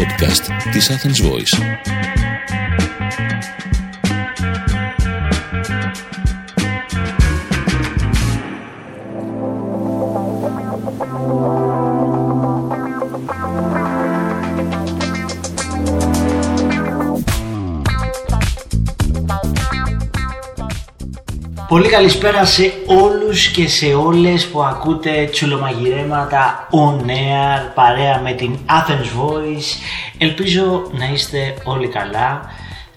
podcast της Athens Voice. Καλησπέρα σε όλους και σε όλες που ακούτε τσουλομαγειρέματα on air παρέα με την Athens Voice. Ελπίζω να είστε όλοι καλά.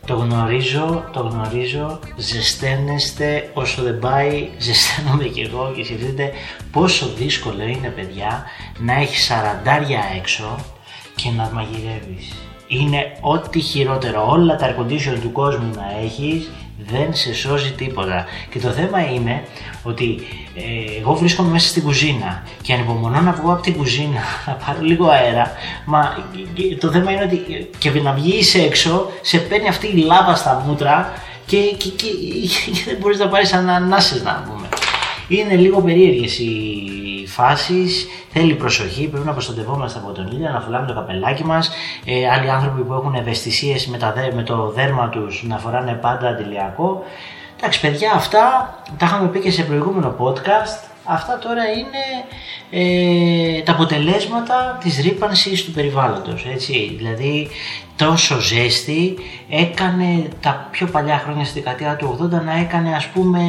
Το γνωρίζω, το γνωρίζω, ζεσταίνεστε όσο δεν πάει, ζεσταίνομαι και εγώ και σκεφτείτε πόσο δύσκολο είναι παιδιά να έχεις σαραντάρια έξω και να μαγειρεύεις. Είναι ό,τι χειρότερο, όλα τα air του κόσμου να έχεις δεν σε σώζει τίποτα. Και το θέμα είναι ότι ε, εγώ βρίσκομαι μέσα στην κουζίνα και ανυπομονώ να βγω από την κουζίνα να πάρω λίγο αέρα. Μα το θέμα είναι ότι και να βγει έξω, σε παίρνει αυτή η λάβα στα μούτρα και, και, και, και δεν μπορείς να πάρεις ανανάσεις να πούμε. Είναι λίγο περίεργες οι φάσεις. Θέλει προσοχή. Πρέπει να προστατευόμαστε από τον ήλιο, να φουλάμε το καπελάκι μας. Ε, άλλοι άνθρωποι που έχουν ευαισθησίες με, με το δέρμα τους να φοράνε πάντα αντιλιακό. Εντάξει, παιδιά, αυτά τα είχαμε πει και σε προηγούμενο podcast. Αυτά τώρα είναι ε, τα αποτελέσματα της ρήπανσης του περιβάλλοντος, έτσι. Δηλαδή, τόσο ζέστη έκανε τα πιο παλιά χρόνια στη δεκαετία του 80 να έκανε ας πούμε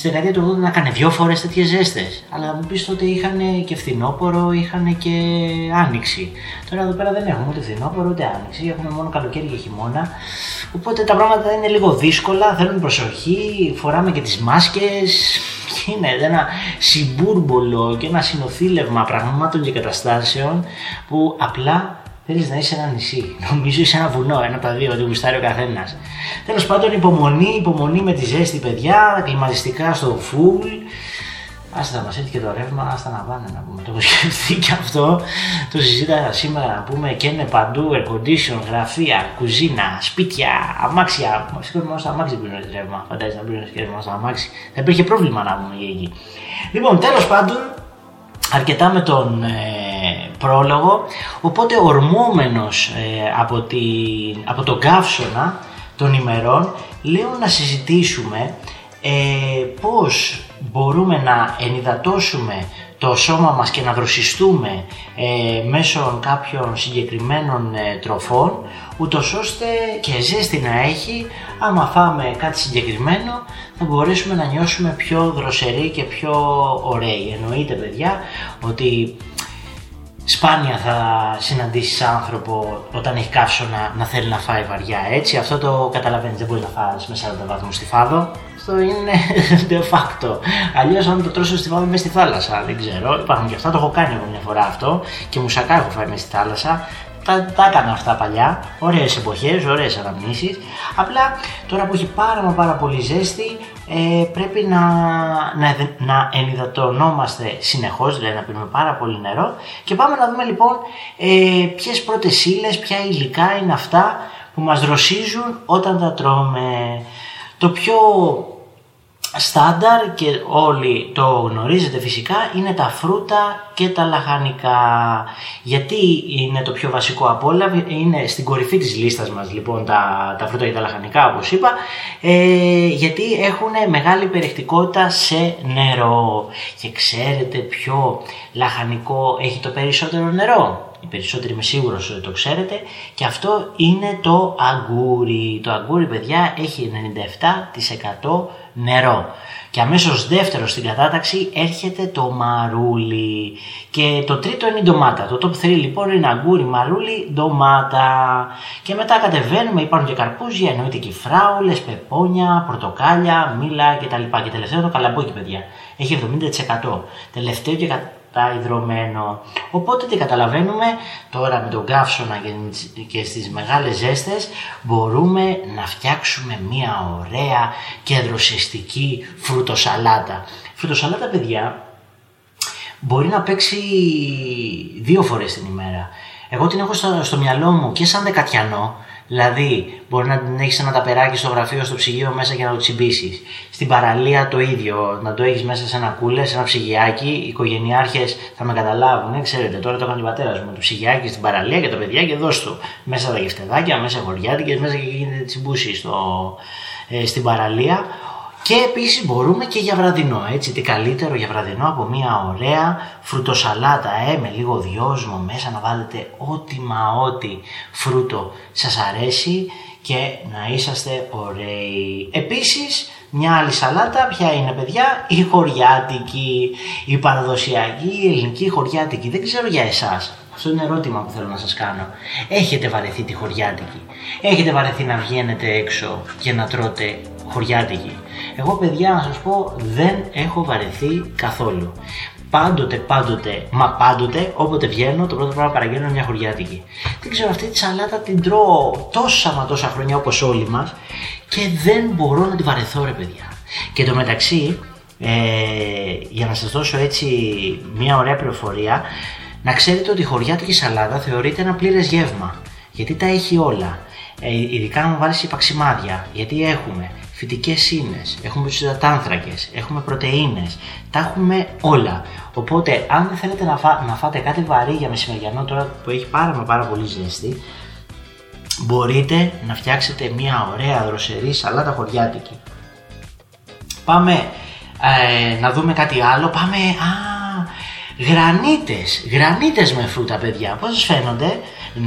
στη δεκαετία του 80 να έκανε δύο φορές τέτοιες ζέστες. Αλλά μου πεις τότε είχαν και φθινόπωρο, είχαν και άνοιξη. Τώρα εδώ πέρα δεν έχουμε ούτε φθινόπωρο ούτε άνοιξη, έχουμε μόνο καλοκαίρι και χειμώνα. Οπότε τα πράγματα είναι λίγο δύσκολα, θέλουν προσοχή, φοράμε και τις μάσκες. Είναι ένα συμπούρμπολο και ένα συνοθήλευμα πραγμάτων και καταστάσεων που απλά Θέλεις να είσαι ένα νησί. Νομίζω είσαι ένα βουνό, ένα από τα δύο, ότι γουστάρει ο καθένας. Τέλος πάντων, υπομονή, υπομονή με τη ζέστη, παιδιά, κλιματιστικά στο φουλ. Άστα θα μας έρθει και το ρεύμα, άστα να πάνε να πούμε. Το έχω σκεφτεί και αυτό. Το συζήτησα σήμερα να πούμε και είναι παντού air condition, γραφεία, κουζίνα, σπίτια, αμάξια. Μα σίγουρα μόνο στα αμάξι πληρώνει ρεύμα. Φαντάζεσαι να πληρώνει και ρεύμα στα αμάξι. Θα υπήρχε πρόβλημα να πούμε εκεί. Λοιπόν, τέλος πάντων, αρκετά με τον ε, πρόλογο, οπότε ορμόμενος ε, από, τη, από τον καύσωνα των ημερών, λέω να συζητήσουμε ε, πώς μπορούμε να ενυδατώσουμε το σώμα μας και να δροσιστούμε ε, μέσω κάποιων συγκεκριμένων ε, τροφών ούτως ώστε και ζέστη να έχει άμα φάμε κάτι συγκεκριμένο θα μπορέσουμε να νιώσουμε πιο δροσεροί και πιο ωραίοι. Εννοείται παιδιά ότι σπάνια θα συναντήσεις άνθρωπο όταν έχει καύσωνα να θέλει να φάει βαριά έτσι; Αυτό το καταλαβαίνεις. Δεν μπορεί να φάει με 40 βαθμούς στη φάδο. Αυτό είναι de facto. Αλλιώς, αν το τρώσω στη φάδο μέσα στη θάλασσα, δεν ξέρω. Υπάρχουν και αυτά. Το έχω κάνει εγώ μια φορά αυτό και μουσακά έχω φάει μέσα στη θάλασσα. Τα, τα έκανα αυτά παλιά. Ωραίες εποχές, ωραίες αναμνήσεις. Απλά τώρα που έχει πάρα μα πάρα πολύ ζέστη, ε, πρέπει να, να, να ενυδατωνόμαστε συνεχώς, δηλαδή να πίνουμε πάρα πολύ νερό και πάμε να δούμε λοιπόν ε, ποιες πρώτες ύλες, ποια υλικά είναι αυτά που μας δροσίζουν όταν τα τρώμε. Το πιο στάνταρ και όλοι το γνωρίζετε φυσικά είναι τα φρούτα και τα λαχανικά. Γιατί είναι το πιο βασικό από όλα, είναι στην κορυφή της λίστας μας λοιπόν τα, τα φρούτα και τα λαχανικά όπως είπα, ε, γιατί έχουν μεγάλη περιεκτικότητα σε νερό. Και ξέρετε ποιο λαχανικό έχει το περισσότερο νερό; Οι περισσότεροι είμαι σίγουρος ότι το ξέρετε και αυτό είναι το αγκούρι. Το αγκούρι παιδιά έχει 97% νερό. Και αμέσως δεύτερο στην κατάταξη έρχεται το μαρούλι. Και το τρίτο είναι η ντομάτα. Το top 3 λοιπόν είναι αγκούρι, μαρούλι, ντομάτα. Και μετά κατεβαίνουμε, υπάρχουν και καρπούζια, εννοείται και φράουλες, πεπόνια, πορτοκάλια, μήλα κτλ. Και τελευταίο το καλαμπόκι παιδιά. Έχει 70%. Τελευταίο και τα υδρωμένο. Οπότε τι καταλαβαίνουμε τώρα με τον καύσωνα και στις μεγάλες ζέστες μπορούμε να φτιάξουμε μια ωραία και δροσιστική φρουτοσαλάτα. Φρουτοσαλάτα παιδιά μπορεί να παίξει δύο φορές την ημέρα. Εγώ την έχω στο, στο μυαλό μου και σαν δεκατιανό Δηλαδή, μπορεί να την έχεις ένα ταπεράκι στο γραφείο, στο ψυγείο μέσα και να το τσιμπήσεις. Στην παραλία το ίδιο, να το έχεις μέσα σε ένα κούλε, σε ένα ψυγιάκι. Οι οικογενειάρχες θα με καταλάβουν, ε, ξέρετε, τώρα το έκανε ο πατέρας μου. Το ψυγιάκι στην παραλία και το παιδιά και δώσ' του. Μέσα τα γευτεδάκια, μέσα χωριάτικες, μέσα και γίνεται τσιμπούση στο, ε, στην παραλία. Και επίσης μπορούμε και για βραδινό, έτσι, τι καλύτερο για βραδινό από μια ωραία φρουτοσαλάτα, ε, με λίγο δυόσμο μέσα να βάλετε ό,τι μα ό,τι φρούτο σας αρέσει και να είσαστε ωραίοι. Επίσης, μια άλλη σαλάτα, ποια είναι παιδιά, η χωριάτικη, η παραδοσιακή, η ελληνική χωριάτικη. Δεν ξέρω για εσάς, αυτό είναι ερώτημα που θέλω να σας κάνω. Έχετε βαρεθεί τη χωριάτικη; Έχετε βαρεθεί να βγαίνετε έξω και να τρώτε χωριάτικη; Εγώ παιδιά να σας πω δεν έχω βαρεθεί καθόλου. Πάντοτε, πάντοτε, μα πάντοτε, όποτε βγαίνω, το πρώτο πράγμα παραγγέλνω μια χωριάτικη. Δεν ξέρω, αυτή τη σαλάτα την τρώω τόσα μα τόσα χρόνια όπως όλοι μας και δεν μπορώ να τη βαρεθώ ρε παιδιά. Και το μεταξύ, ε, για να σας δώσω έτσι μια ωραία πληροφορία, να ξέρετε ότι η χωριάτικη σαλάτα θεωρείται ένα πλήρες γεύμα. Γιατί τα έχει όλα. Ε, ειδικά να μου βάλεις υπαξιμάδια. Γιατί έχουμε φυτικές ίνες, έχουμε του υδατάνθρακε, έχουμε πρωτενε, τα έχουμε όλα. Οπότε, αν δεν θέλετε να, να φάτε κάτι βαρύ για μεσημεριανό τώρα που έχει πάρα μα πάρα πολύ ζέστη, μπορείτε να φτιάξετε μια ωραία δροσερή σαλάτα χωριάτικη. Πάμε ε, να δούμε κάτι άλλο. Πάμε. Α, γρανίτες, γρανίτες με φρούτα παιδιά. Πώς σας φαίνονται,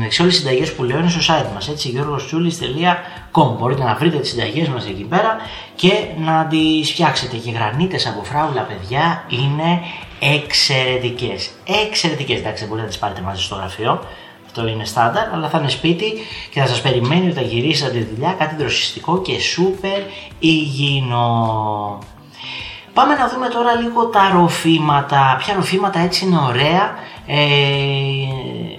σε όλες τις συνταγές που λέω είναι στο site μας, έτσι, γιώργοστσούλης.com. Μπορείτε να βρείτε τις συνταγές μας εκεί πέρα και να τις φτιάξετε. Και γρανίτες από φράουλα παιδιά είναι εξαιρετικές. Εξαιρετικές, εντάξει, μπορείτε να τις πάρετε μαζί στο γραφείο. Αυτό είναι στάνταρ, αλλά θα είναι σπίτι και θα σας περιμένει όταν γυρίσετε τη δουλειά κάτι δροσιστικό και σούπερ υγιεινό. Πάμε να δούμε τώρα λίγο τα ροφήματα, ποια ροφήματα έτσι είναι ωραία ε,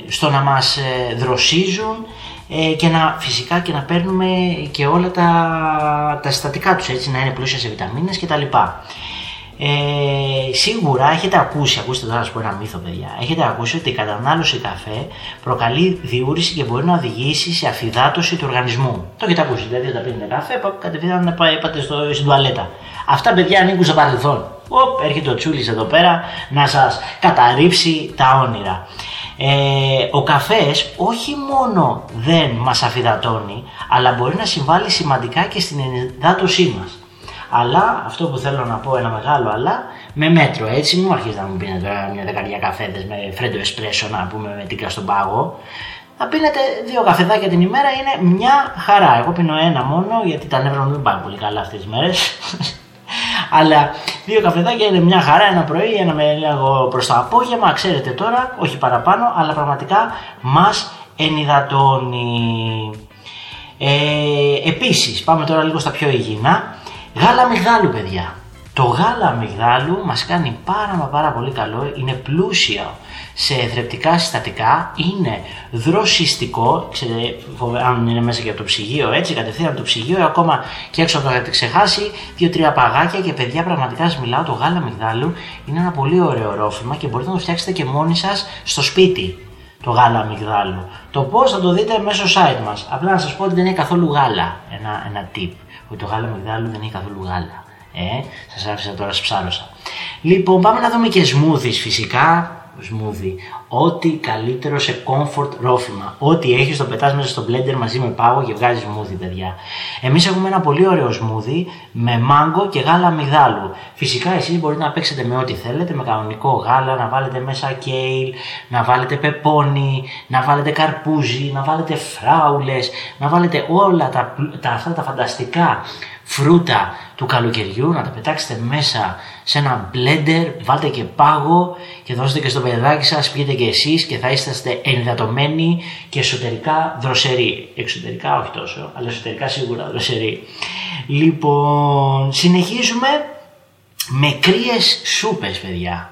στο να μας ε, δροσίζουν ε, και να φυσικά και να παίρνουμε και όλα τα, τα συστατικά τους έτσι να είναι πλούσια σε βιταμίνες κτλ. Ε, σίγουρα έχετε ακούσει, ακούστε τώρα να σας πω ένα μύθο παιδιά, έχετε ακούσει ότι η κατανάλωση καφέ προκαλεί διούρηση και μπορεί να οδηγήσει σε αφυδάτωση του οργανισμού. Το έχετε ακούσει, δηλαδή όταν πίνετε καφέ, κατευθείαν να πάτε στο, στην τουαλέτα. Αυτά παιδιά ανήκουν στο παρελθόν. Οπ, έρχεται ο Τσούλης εδώ πέρα να σας καταρρύψει τα όνειρα. Ε, ο καφές όχι μόνο δεν μας αφυδατώνει, αλλά μπορεί να συμβάλλει σημαντικά και στην ενυδάτωσή μας. Αλλά αυτό που θέλω να πω ένα μεγάλο αλλά με μέτρο έτσι, μην αρχίζει να μου πίνετε μια δεκαριά καφέδες με φρέντο εσπρέσο να πούμε με τίκα στον πάγο. Να πίνετε δύο καφεδάκια την ημέρα είναι μια χαρά. Εγώ πίνω ένα μόνο γιατί τα νεύρα μου δεν πάνε πολύ καλά αυτές τις μέρες. Αλλά δύο καφεδάκια είναι μια χαρά, ένα πρωί, ένα με λίγο προς το απόγευμα, ξέρετε τώρα, όχι παραπάνω, αλλά πραγματικά μας ενυδατώνει. Ε, επίσης, πάμε τώρα λίγο στα πιο υγιεινά. Γάλα μυγδάλου, παιδιά. Το γάλα αμυγδάλου μας κάνει πάρα μα πάρα πολύ καλό, είναι πλούσιο σε θρεπτικά συστατικά, είναι δροσιστικό, ξέρετε, αν είναι μέσα και από το ψυγείο έτσι, κατευθείαν από το ψυγείο, ακόμα και έξω από το έχετε ξεχάσει, δύο-τρία παγάκια και παιδιά πραγματικά σας μιλάω, το γάλα αμυγδάλου είναι ένα πολύ ωραίο ρόφημα και μπορείτε να το φτιάξετε και μόνοι σας στο σπίτι το γάλα αμυγδάλου. Το πώς θα το δείτε μέσω site μας. Απλά να σας πω ότι δεν είναι καθόλου γάλα, ένα, ένα tip, ότι το γάλα αμυγδάλου δεν είναι καθόλου γάλα. Ε, σας άφησα τώρα ψάρωσα. Λοιπόν, πάμε να δούμε και smoothies φυσικά. Smoothie. Ό,τι καλύτερο σε comfort ρόφημα. Ό,τι έχεις το πετάς μέσα στο blender μαζί με πάγο και βγάζεις smoothie, παιδιά. Εμείς έχουμε ένα πολύ ωραίο smoothie με μάγκο και γάλα αμυγδάλου. Φυσικά εσείς μπορείτε να παίξετε με ό,τι θέλετε, με κανονικό γάλα, να βάλετε μέσα κέιλ, να βάλετε πεπόνι, να βάλετε καρπούζι, να βάλετε φράουλες, να βάλετε όλα τα, τα, αυτά τα φανταστικά φρούτα του καλοκαιριού, να τα πετάξετε μέσα σε ένα blender, βάλτε και πάγο και δώστε και στο παιδάκι σας, πιείτε και εσείς και θα είσαστε ενυδατωμένοι και εσωτερικά δροσεροί. Εξωτερικά όχι τόσο, αλλά εσωτερικά σίγουρα δροσεροί. Λοιπόν, συνεχίζουμε με κρύες σούπες, παιδιά.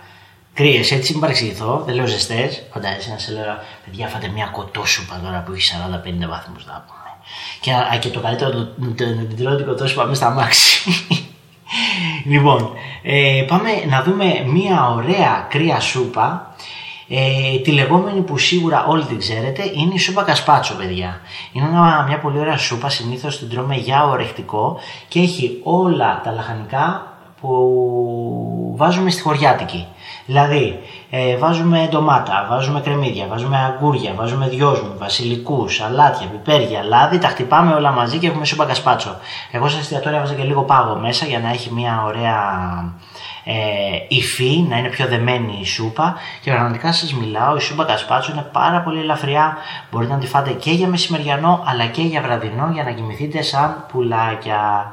Κρύες, έτσι μην παρεξηγηθώ, δεν λέω ζεστές. Φαντάζεσαι να σε λέω, παιδιά, φάτε μια κοτόσουπα τώρα που έχει 40-50 βαθμούς να πούμε. Και, α, και το καλύτερο το, το, το, το, πάμε στα μάξι. λοιπόν, ε, πάμε να δούμε μία ωραία κρύα σούπα Ε, τη λεγόμενη που σίγουρα όλοι την ξέρετε είναι η σούπα κασπάτσο, παιδιά. Είναι μια, μια πολύ ωραία σούπα, συνήθως την τρώμε για ορεκτικό και έχει όλα τα λαχανικά που βάζουμε στη χωριάτικη. Δηλαδή, ε, βάζουμε ντομάτα, βάζουμε κρεμμύδια, βάζουμε αγκούρια, βάζουμε δυόσμου, βασιλικούς, σαλάτια, πιπέρια, λάδι, τα χτυπάμε όλα μαζί και έχουμε σούπα κασπάτσο. Εγώ σε εστιατόρια βάζα και λίγο πάγο μέσα για να έχει μια ωραία ε, υφή, να είναι πιο δεμένη η σούπα και πραγματικά σας μιλάω, η σούπα κασπάτσο είναι πάρα πολύ ελαφριά, μπορείτε να τη φάτε και για μεσημεριανό αλλά και για βραδινό για να κοιμηθείτε σαν πουλάκια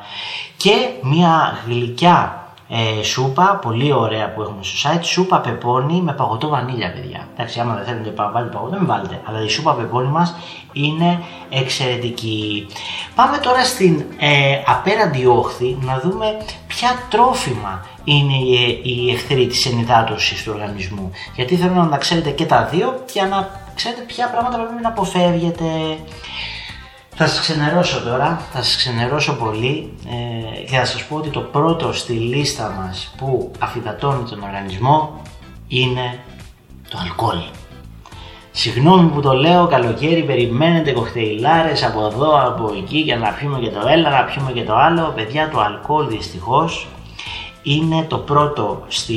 και μια γλυκιά ε, σούπα, πολύ ωραία που έχουμε στο site, σούπα πεπόνι με παγωτό βανίλια, παιδιά. Εντάξει, άμα δεν θέλετε να βάλετε παγωτό, μην βάλετε. Αλλά η σούπα πεπόνι μας είναι εξαιρετική. Πάμε τώρα στην ε, απέραντη όχθη να δούμε ποια τρόφιμα είναι οι, οι εχθροί της ενυδάτωσης του οργανισμού. Γιατί θέλω να τα ξέρετε και τα δύο για να ξέρετε ποια πράγματα πρέπει να αποφεύγετε. Θα σας ξενερώσω τώρα, θα σας ξενερώσω πολύ ε, και θα σας πω ότι το πρώτο στη λίστα μας που αφιδατώνει τον οργανισμό είναι το αλκοόλ. Συγγνώμη που το λέω, καλοκαίρι περιμένετε κοκτέιλάρες από εδώ, από εκεί για να πιούμε και το ένα, να πιούμε και το άλλο. Παιδιά, το αλκοόλ δυστυχώς είναι το πρώτο στη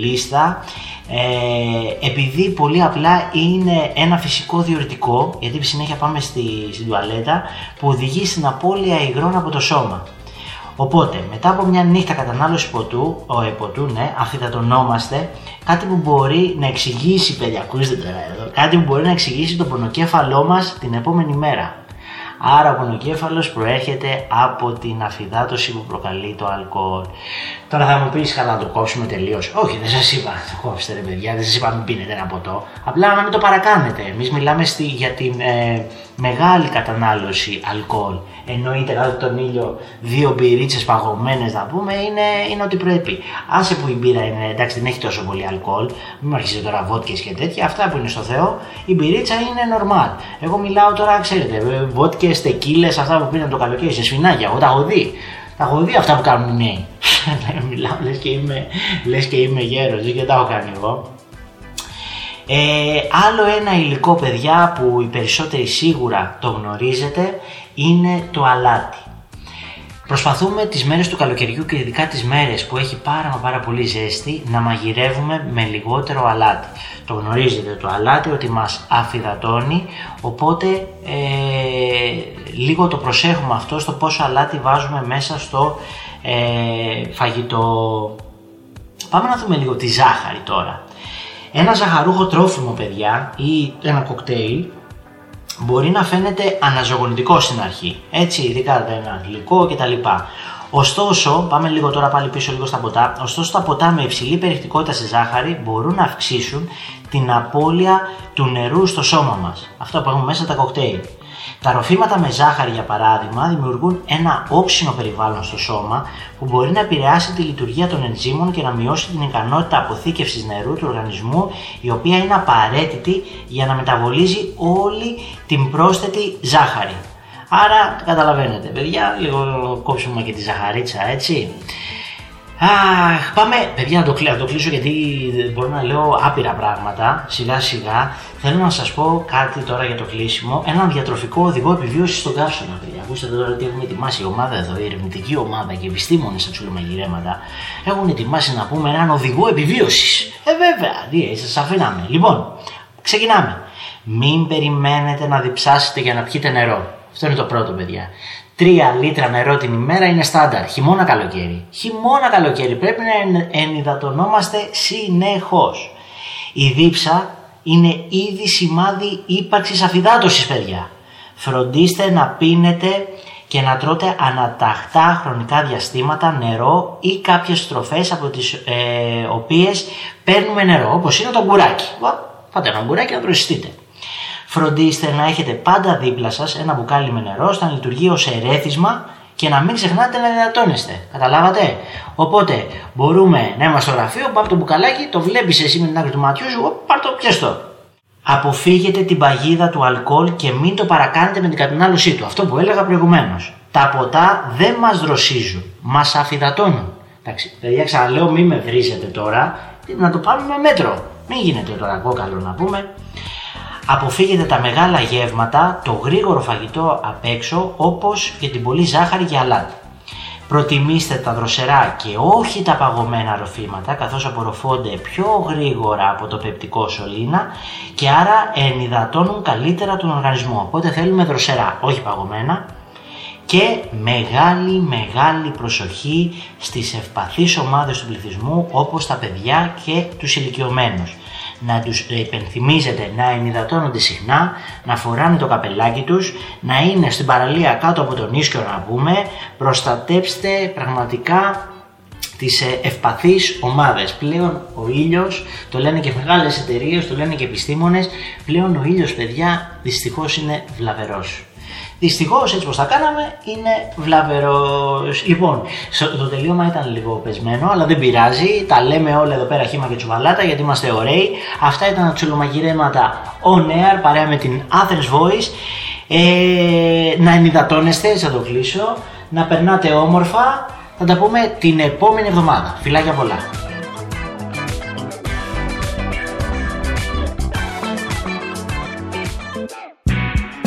λίστα ε, επειδή πολύ απλά είναι ένα φυσικό διορτικό γιατί συνέχεια πάμε στη, στην τουαλέτα που οδηγεί στην απώλεια υγρών από το σώμα. Οπότε, μετά από μια νύχτα κατανάλωσης ποτού, ο εποτού, ναι, αφιδατονόμαστε, κάτι που μπορεί να εξηγήσει, παιδιά, ακούστε τώρα εδώ, κάτι που μπορεί να εξηγήσει το πονοκέφαλό μας την επόμενη μέρα. Άρα ο πονοκέφαλος προέρχεται από την αφυδάτωση που προκαλεί το αλκοόλ. Τώρα θα μου πεις καλά να το κόψουμε τελείως. Όχι, δεν σας είπα να το κόψετε ρε παιδιά, δεν σας είπα να μην πίνετε ένα ποτό. Απλά να μην το παρακάνετε. Εμείς μιλάμε στη, για την ε, μεγάλη κατανάλωση αλκοόλ. Εννοείται κάτω τον ήλιο δύο μπυρίτσες παγωμένες να πούμε είναι, είναι ό,τι πρέπει. Άσε που η μπύρα είναι εντάξει δεν έχει τόσο πολύ αλκοόλ, μην αρχίσετε τώρα βότκες και τέτοια. Αυτά που είναι στο Θεό, η μπυρίτσα είναι normal. Εγώ μιλάω τώρα, ξέρετε, βότκες, τεκίλες, αυτά που πίνουν το καλοκαίρι σε σφινάκια. Εγώ τα έχω δει. Τα έχω δει αυτά που κάνουν οι νέοι. Μιλάω λες και είμαι, λες και είμαι γέρος και τα έχω κάνει εγώ. Ε, άλλο ένα υλικό παιδιά που οι περισσότεροι σίγουρα το γνωρίζετε είναι το αλάτι. Προσπαθούμε τις μέρες του καλοκαιριού και ειδικά τις μέρες που έχει πάρα πάρα πολύ ζέστη να μαγειρεύουμε με λιγότερο αλάτι. Το γνωρίζετε το αλάτι ότι μας αφυδατώνει οπότε ε, λίγο το προσέχουμε αυτό στο πόσο αλάτι βάζουμε μέσα στο ε, φαγητό. Πάμε να δούμε λίγο τη ζάχαρη τώρα. Ένα ζαχαρούχο τρόφιμο παιδιά ή ένα κοκτέιλ μπορεί να φαίνεται αναζωογονητικό στην αρχή. Έτσι, ειδικά ένα γλυκό κτλ. Ωστόσο, πάμε λίγο τώρα πάλι πίσω λίγο στα ποτά. Ωστόσο, τα ποτά με υψηλή περιεκτικότητα σε ζάχαρη μπορούν να αυξήσουν την απώλεια του νερού στο σώμα μας. Αυτό που έχουμε μέσα τα κοκτέιλ. Τα ροφήματα με ζάχαρη, για παράδειγμα, δημιουργούν ένα όξινο περιβάλλον στο σώμα που μπορεί να επηρεάσει τη λειτουργία των ενζήμων και να μειώσει την ικανότητα αποθήκευσης νερού του οργανισμού, η οποία είναι απαραίτητη για να μεταβολίζει όλη την πρόσθετη ζάχαρη. Άρα, καταλαβαίνετε, παιδιά, λίγο κόψουμε και τη ζαχαρίτσα, έτσι. Αχ, πάμε, παιδιά, να το, το κλείσω γιατί μπορώ να λέω άπειρα πράγματα σιγά σιγά. Θέλω να σας πω κάτι τώρα για το κλείσιμο. Έναν διατροφικό οδηγό επιβίωσης στον καύσωνα, παιδιά. Ακούστε τώρα τι έχουμε ετοιμάσει η ομάδα εδώ, η ερευνητική ομάδα και οι επιστήμονες στα τσουλομαγειρέματα. Έχουν ετοιμάσει να πούμε έναν οδηγό επιβίωσης. Ε, βέβαια, τι σας αφήναμε. Λοιπόν, ξεκινάμε. Μην περιμένετε να διψάσετε για να πιείτε νερό. Αυτό είναι το πρώτο, παιδιά. 3 λίτρα νερό την ημέρα είναι στάνταρ. Χειμώνα καλοκαίρι. Χειμώνα καλοκαίρι πρέπει να ενυδατωνόμαστε συνεχώς. Η δίψα είναι ήδη σημάδι ύπαρξης αφυδάτωσης παιδιά. Φροντίστε να πίνετε και να τρώτε αναταχτά χρονικά διαστήματα νερό ή κάποιες στροφές από τις ε, οποίες παίρνουμε νερό όπως είναι το μπουράκι. Φάτε ένα μπουράκι να το Φροντίστε να έχετε πάντα δίπλα σας ένα μπουκάλι με νερό ώστε να λειτουργεί ως ερέθισμα και να μην ξεχνάτε να δυνατώνεστε. Καταλάβατε; Οπότε μπορούμε να είμαστε στο γραφείο, πάμε το μπουκαλάκι, το βλέπεις εσύ με την άκρη του ματιού σου, πάρ το πιέστο. Αποφύγετε την παγίδα του αλκοόλ και μην το παρακάνετε με την κατανάλωσή του. Αυτό που έλεγα προηγουμένως. Τα ποτά δεν μας δροσίζουν, μας αφιδατώνουν. Εντάξει, παιδιά, ξαναλέω, μην με βρίζετε τώρα. Να το πάρουμε μέτρο. Μην γίνεται τώρα κόκαλο να πούμε. Αποφύγετε τα μεγάλα γεύματα, το γρήγορο φαγητό απ' έξω, όπως και την πολύ ζάχαρη και αλάτι. Προτιμήστε τα δροσερά και όχι τα παγωμένα ροφήματα καθώς απορροφώνται πιο γρήγορα από το πεπτικό σωλήνα και άρα ενυδατώνουν καλύτερα τον οργανισμό. Οπότε θέλουμε δροσερά, όχι παγωμένα και μεγάλη μεγάλη προσοχή στις ευπαθείς ομάδες του πληθυσμού όπως τα παιδιά και τους ηλικιωμένους να τους υπενθυμίζετε να ενυδατώνονται συχνά, να φοράνε το καπελάκι τους, να είναι στην παραλία κάτω από τον ίσκιο να πούμε, προστατέψτε πραγματικά τις ε, ευπαθείς ομάδες. Πλέον ο ήλιος, το λένε και μεγάλες εταιρείες, το λένε και επιστήμονες, πλέον ο ήλιος παιδιά δυστυχώς είναι βλαβερός. Δυστυχώς έτσι πώ τα κάναμε είναι βλαβερός. Λοιπόν, το τελείωμα ήταν λίγο πεσμένο, αλλά δεν πειράζει. Τα λέμε όλα εδώ πέρα χήμα και τσουβαλάτα γιατί είμαστε ωραίοι. Αυτά ήταν τα τσουλομαγειρέματα on air παρέα με την Athens Voice. Ε, να ενυδατώνεστε, έτσι θα το κλείσω. Να περνάτε όμορφα. Θα τα πούμε την επόμενη εβδομάδα. Φιλάκια πολλά.